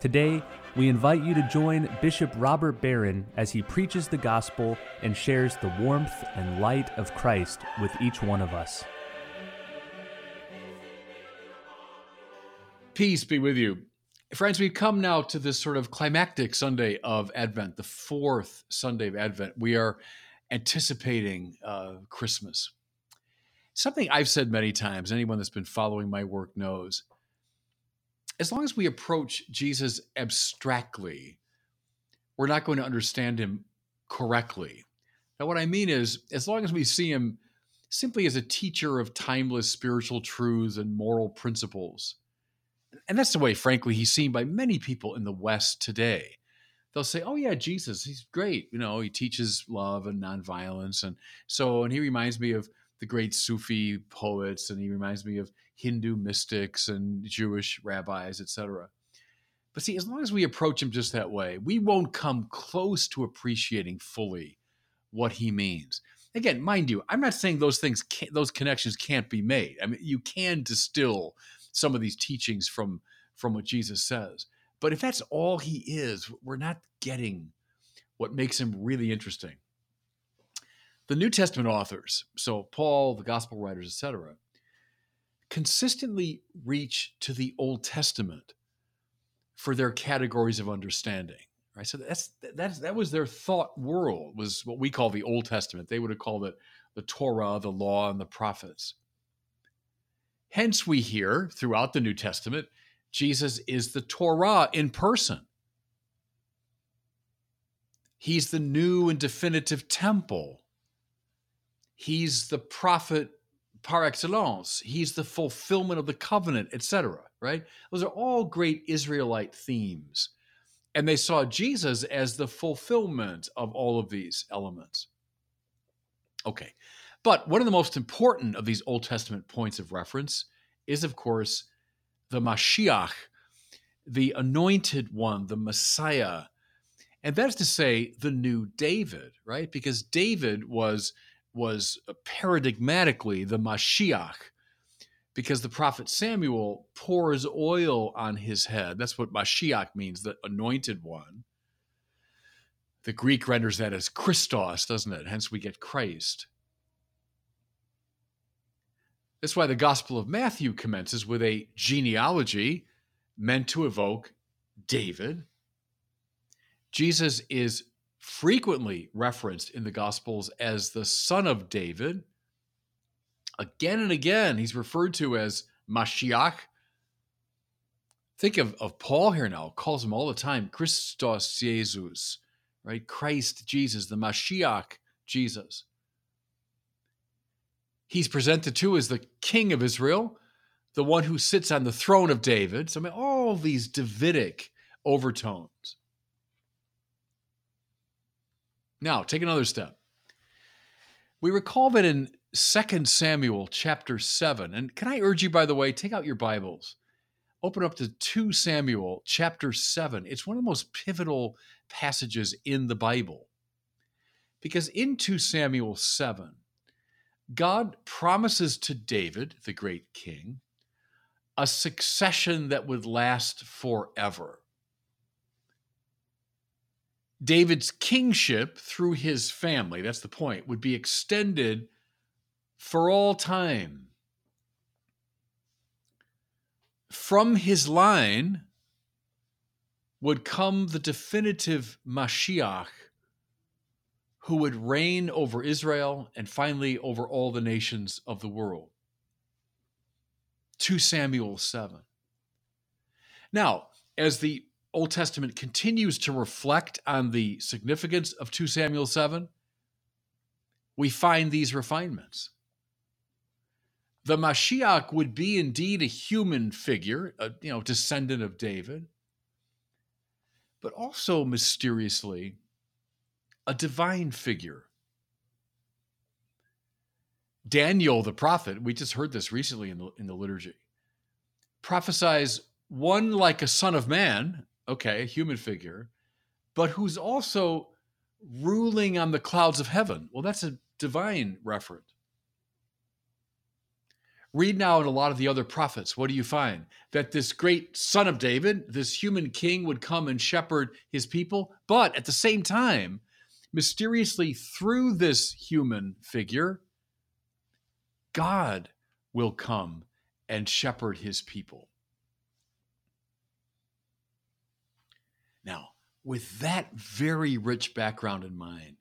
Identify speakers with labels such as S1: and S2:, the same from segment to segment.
S1: Today, we invite you to join Bishop Robert Barron as he preaches the gospel and shares the warmth and light of Christ with each one of us.
S2: Peace be with you. Friends, we've come now to this sort of climactic Sunday of Advent, the fourth Sunday of Advent. We are anticipating uh, Christmas. Something I've said many times, anyone that's been following my work knows as long as we approach Jesus abstractly, we're not going to understand him correctly. Now, what I mean is, as long as we see him simply as a teacher of timeless spiritual truths and moral principles, and that's the way, frankly, he's seen by many people in the West today. They'll say, "Oh yeah, Jesus, he's great. You know, he teaches love and nonviolence, and so, and he reminds me of the great Sufi poets, and he reminds me of Hindu mystics and Jewish rabbis, etc. But see, as long as we approach him just that way, we won't come close to appreciating fully what he means. Again, mind you, I'm not saying those things, those connections can't be made. I mean, you can distill some of these teachings from from what Jesus says. But if that's all he is, we're not getting what makes him really interesting. The New Testament authors, so Paul, the gospel writers, etc., consistently reach to the Old Testament for their categories of understanding. Right? So that's that's that was their thought world, was what we call the Old Testament. They would have called it the Torah, the law, and the prophets. Hence, we hear throughout the New Testament, Jesus is the Torah in person. He's the new and definitive temple He's the prophet par excellence. He's the fulfillment of the covenant, etc. Right? Those are all great Israelite themes. And they saw Jesus as the fulfillment of all of these elements. Okay. But one of the most important of these Old Testament points of reference is, of course, the Mashiach, the anointed one, the Messiah. And that is to say, the new David, right? Because David was was uh, paradigmatically the Mashiach, because the prophet Samuel pours oil on his head. That's what Mashiach means, the anointed one. The Greek renders that as Christos, doesn't it? Hence we get Christ. That's why the Gospel of Matthew commences with a genealogy meant to evoke David. Jesus is frequently referenced in the Gospels as the son of David. Again and again, he's referred to as Mashiach. Think of, of Paul here now, calls him all the time Christos Jesus, right? Christ Jesus, the Mashiach Jesus. He's presented too as the king of Israel, the one who sits on the throne of David. So, I mean, all these Davidic overtones. Now, take another step. We recall that in 2 Samuel chapter 7, and can I urge you, by the way, take out your Bibles, open up to 2 Samuel chapter 7. It's one of the most pivotal passages in the Bible. Because in 2 Samuel 7, God promises to David, the great king, a succession that would last forever. David's kingship through his family, that's the point, would be extended for all time. From his line would come the definitive Mashiach who would reign over Israel and finally over all the nations of the world. 2 Samuel 7. Now, as the Old Testament continues to reflect on the significance of 2 Samuel 7, we find these refinements. The Mashiach would be indeed a human figure, a you know, descendant of David, but also mysteriously a divine figure. Daniel the prophet, we just heard this recently in the, in the liturgy, prophesies one like a son of man, okay, a human figure, but who's also ruling on the clouds of heaven. Well, that's a divine reference. Read now in a lot of the other prophets. What do you find? That this great son of David, this human king, would come and shepherd his people, but at the same time, mysteriously through this human figure, God will come and shepherd his people. Now, with that very rich background in mind,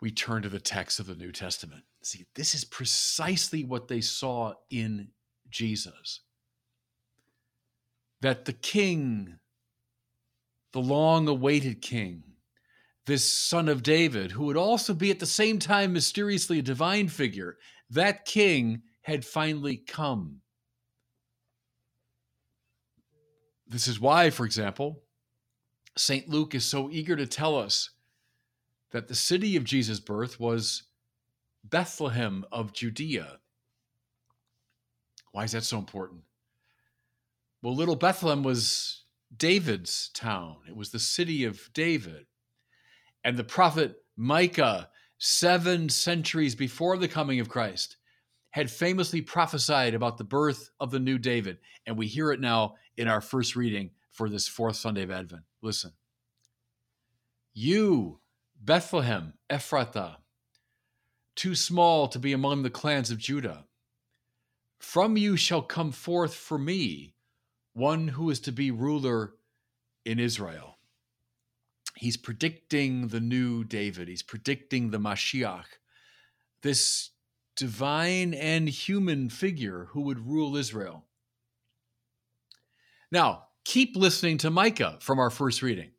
S2: we turn to the text of the New Testament. See, this is precisely what they saw in Jesus. That the king, the long awaited king, this son of David, who would also be at the same time mysteriously a divine figure, that king had finally come. This is why, for example, St. Luke is so eager to tell us that the city of Jesus' birth was Bethlehem of Judea. Why is that so important? Well, little Bethlehem was David's town, it was the city of David. And the prophet Micah, seven centuries before the coming of Christ, had famously prophesied about the birth of the new David. And we hear it now in our first reading for this fourth Sunday of Advent. Listen. You, Bethlehem, Ephrathah, too small to be among the clans of Judah. From you shall come forth for me one who is to be ruler in Israel. He's predicting the new David, he's predicting the Mashiach, this divine and human figure who would rule Israel. Now, keep listening to Micah from our first reading,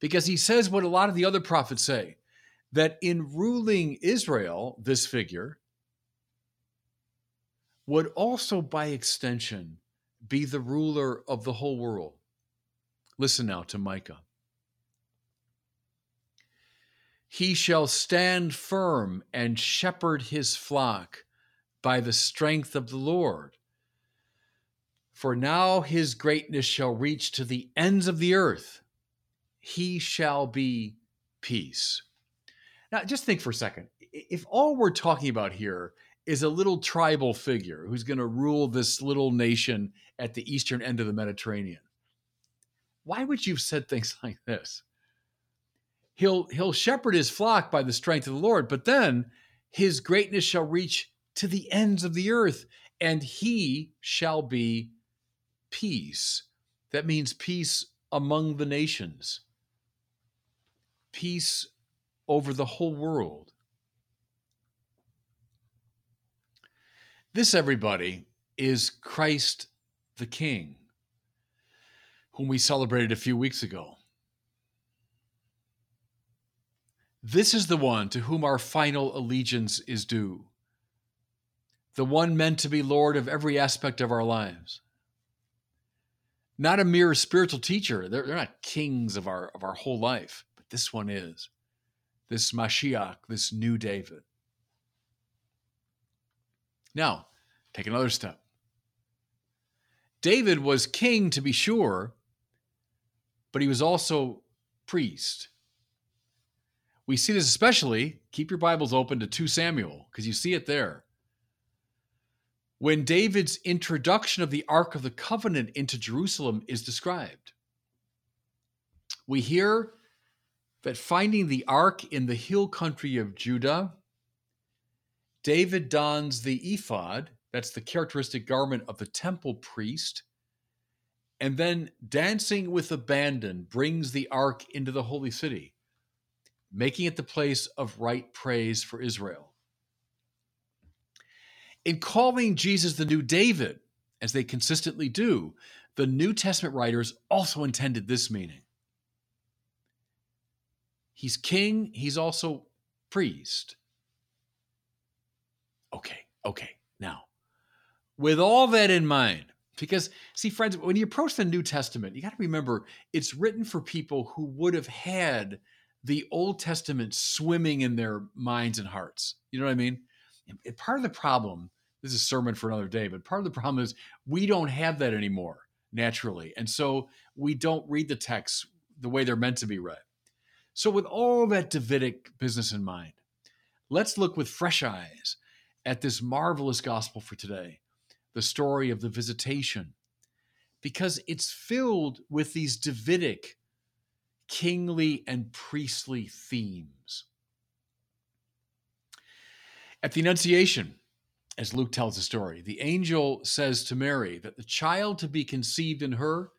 S2: because he says what a lot of the other prophets say that in ruling Israel, this figure would also, by extension, be the ruler of the whole world. Listen now to Micah. He shall stand firm and shepherd his flock by the strength of the Lord. For now his greatness shall reach to the ends of the earth. He shall be peace. Now, just think for a second. If all we're talking about here is a little tribal figure who's going to rule this little nation at the eastern end of the Mediterranean, why would you have said things like this? He'll, he'll shepherd his flock by the strength of the Lord, but then his greatness shall reach to the ends of the earth, and he shall be peace. That means peace among the nations, peace over the whole world. This, everybody, is Christ the King, whom we celebrated a few weeks ago. This is the one to whom our final allegiance is due, the one meant to be Lord of every aspect of our lives. Not a mere spiritual teacher, they're, they're not kings of our, of our whole life, but this one is this Mashiach, this new David. Now, take another step. David was king, to be sure, but he was also priest. We see this especially, keep your Bibles open to 2 Samuel, because you see it there. When David's introduction of the Ark of the Covenant into Jerusalem is described, we hear that finding the ark in the hill country of Judah, David dons the ephod, that's the characteristic garment of the temple priest, and then dancing with abandon brings the ark into the holy city, making it the place of right praise for Israel. In calling Jesus the new David, as they consistently do, the New Testament writers also intended this meaning. He's king, he's also priest. Okay, okay. Now, with all that in mind, because see, friends, when you approach the New Testament, you got to remember it's written for people who would have had the Old Testament swimming in their minds and hearts. You know what I mean? And part of the problem, this is a sermon for another day, but part of the problem is we don't have that anymore naturally. And so we don't read the texts the way they're meant to be read. So, with all that Davidic business in mind, let's look with fresh eyes at this marvelous gospel for today the story of the visitation, because it's filled with these Davidic kingly and priestly themes. At the Annunciation, as Luke tells the story, the angel says to Mary that the child to be conceived in her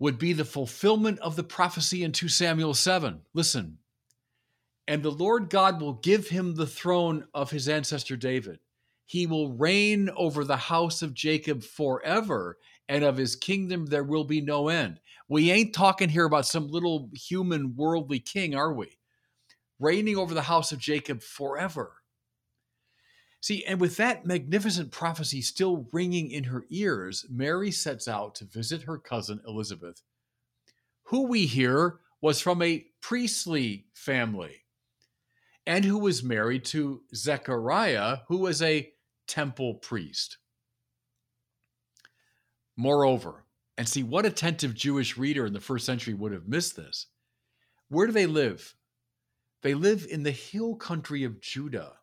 S2: would be the fulfillment of the prophecy in 2 Samuel 7. Listen, and the Lord God will give him the throne of his ancestor David. He will reign over the house of Jacob forever, and of his kingdom there will be no end. We ain't talking here about some little human worldly king, are we? Reigning over the house of Jacob forever. See, and with that magnificent prophecy still ringing in her ears, Mary sets out to visit her cousin Elizabeth, who we hear was from a priestly family and who was married to Zechariah, who was a temple priest. Moreover, and see what attentive Jewish reader in the first century would have missed this. Where do they live? They live in the hill country of Judah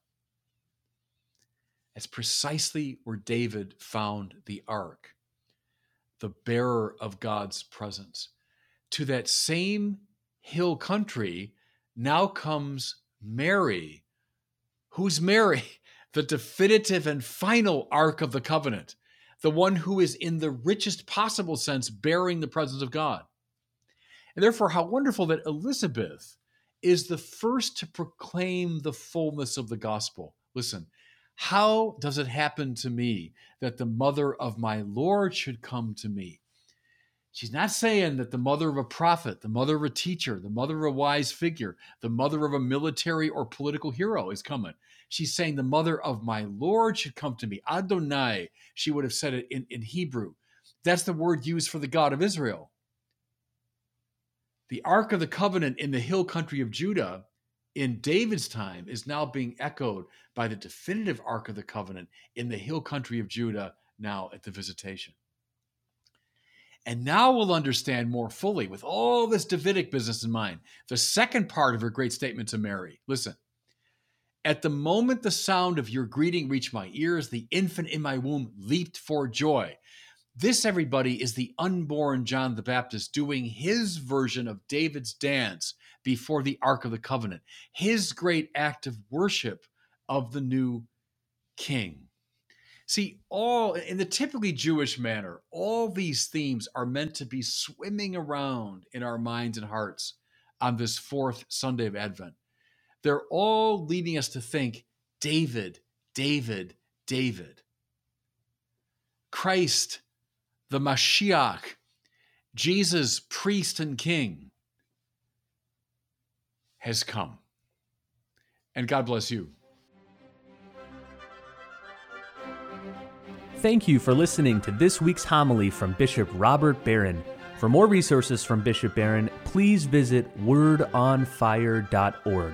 S2: that's precisely where David found the ark, the bearer of God's presence. To that same hill country now comes Mary. Who's Mary? The definitive and final ark of the covenant, the one who is in the richest possible sense bearing the presence of God. And therefore, how wonderful that Elizabeth is the first to proclaim the fullness of the gospel. Listen, how does it happen to me that the mother of my Lord should come to me? She's not saying that the mother of a prophet, the mother of a teacher, the mother of a wise figure, the mother of a military or political hero is coming. She's saying the mother of my Lord should come to me. Adonai, she would have said it in, in Hebrew. That's the word used for the God of Israel. The Ark of the Covenant in the hill country of Judah in David's time is now being echoed by the definitive Ark of the Covenant in the hill country of Judah, now at the visitation. And now we'll understand more fully, with all this Davidic business in mind, the second part of her great statement to Mary. Listen, at the moment the sound of your greeting reached my ears, the infant in my womb leaped for joy. This, everybody, is the unborn John the Baptist doing his version of David's dance before the Ark of the Covenant, his great act of worship of the new king. See, all in the typically Jewish manner, all these themes are meant to be swimming around in our minds and hearts on this fourth Sunday of Advent. They're all leading us to think David, David, David. Christ, the Mashiach, Jesus, priest and king, has come. And God bless you.
S1: Thank you for listening to this week's homily from Bishop Robert Barron. For more resources from Bishop Barron, please visit wordonfire.org.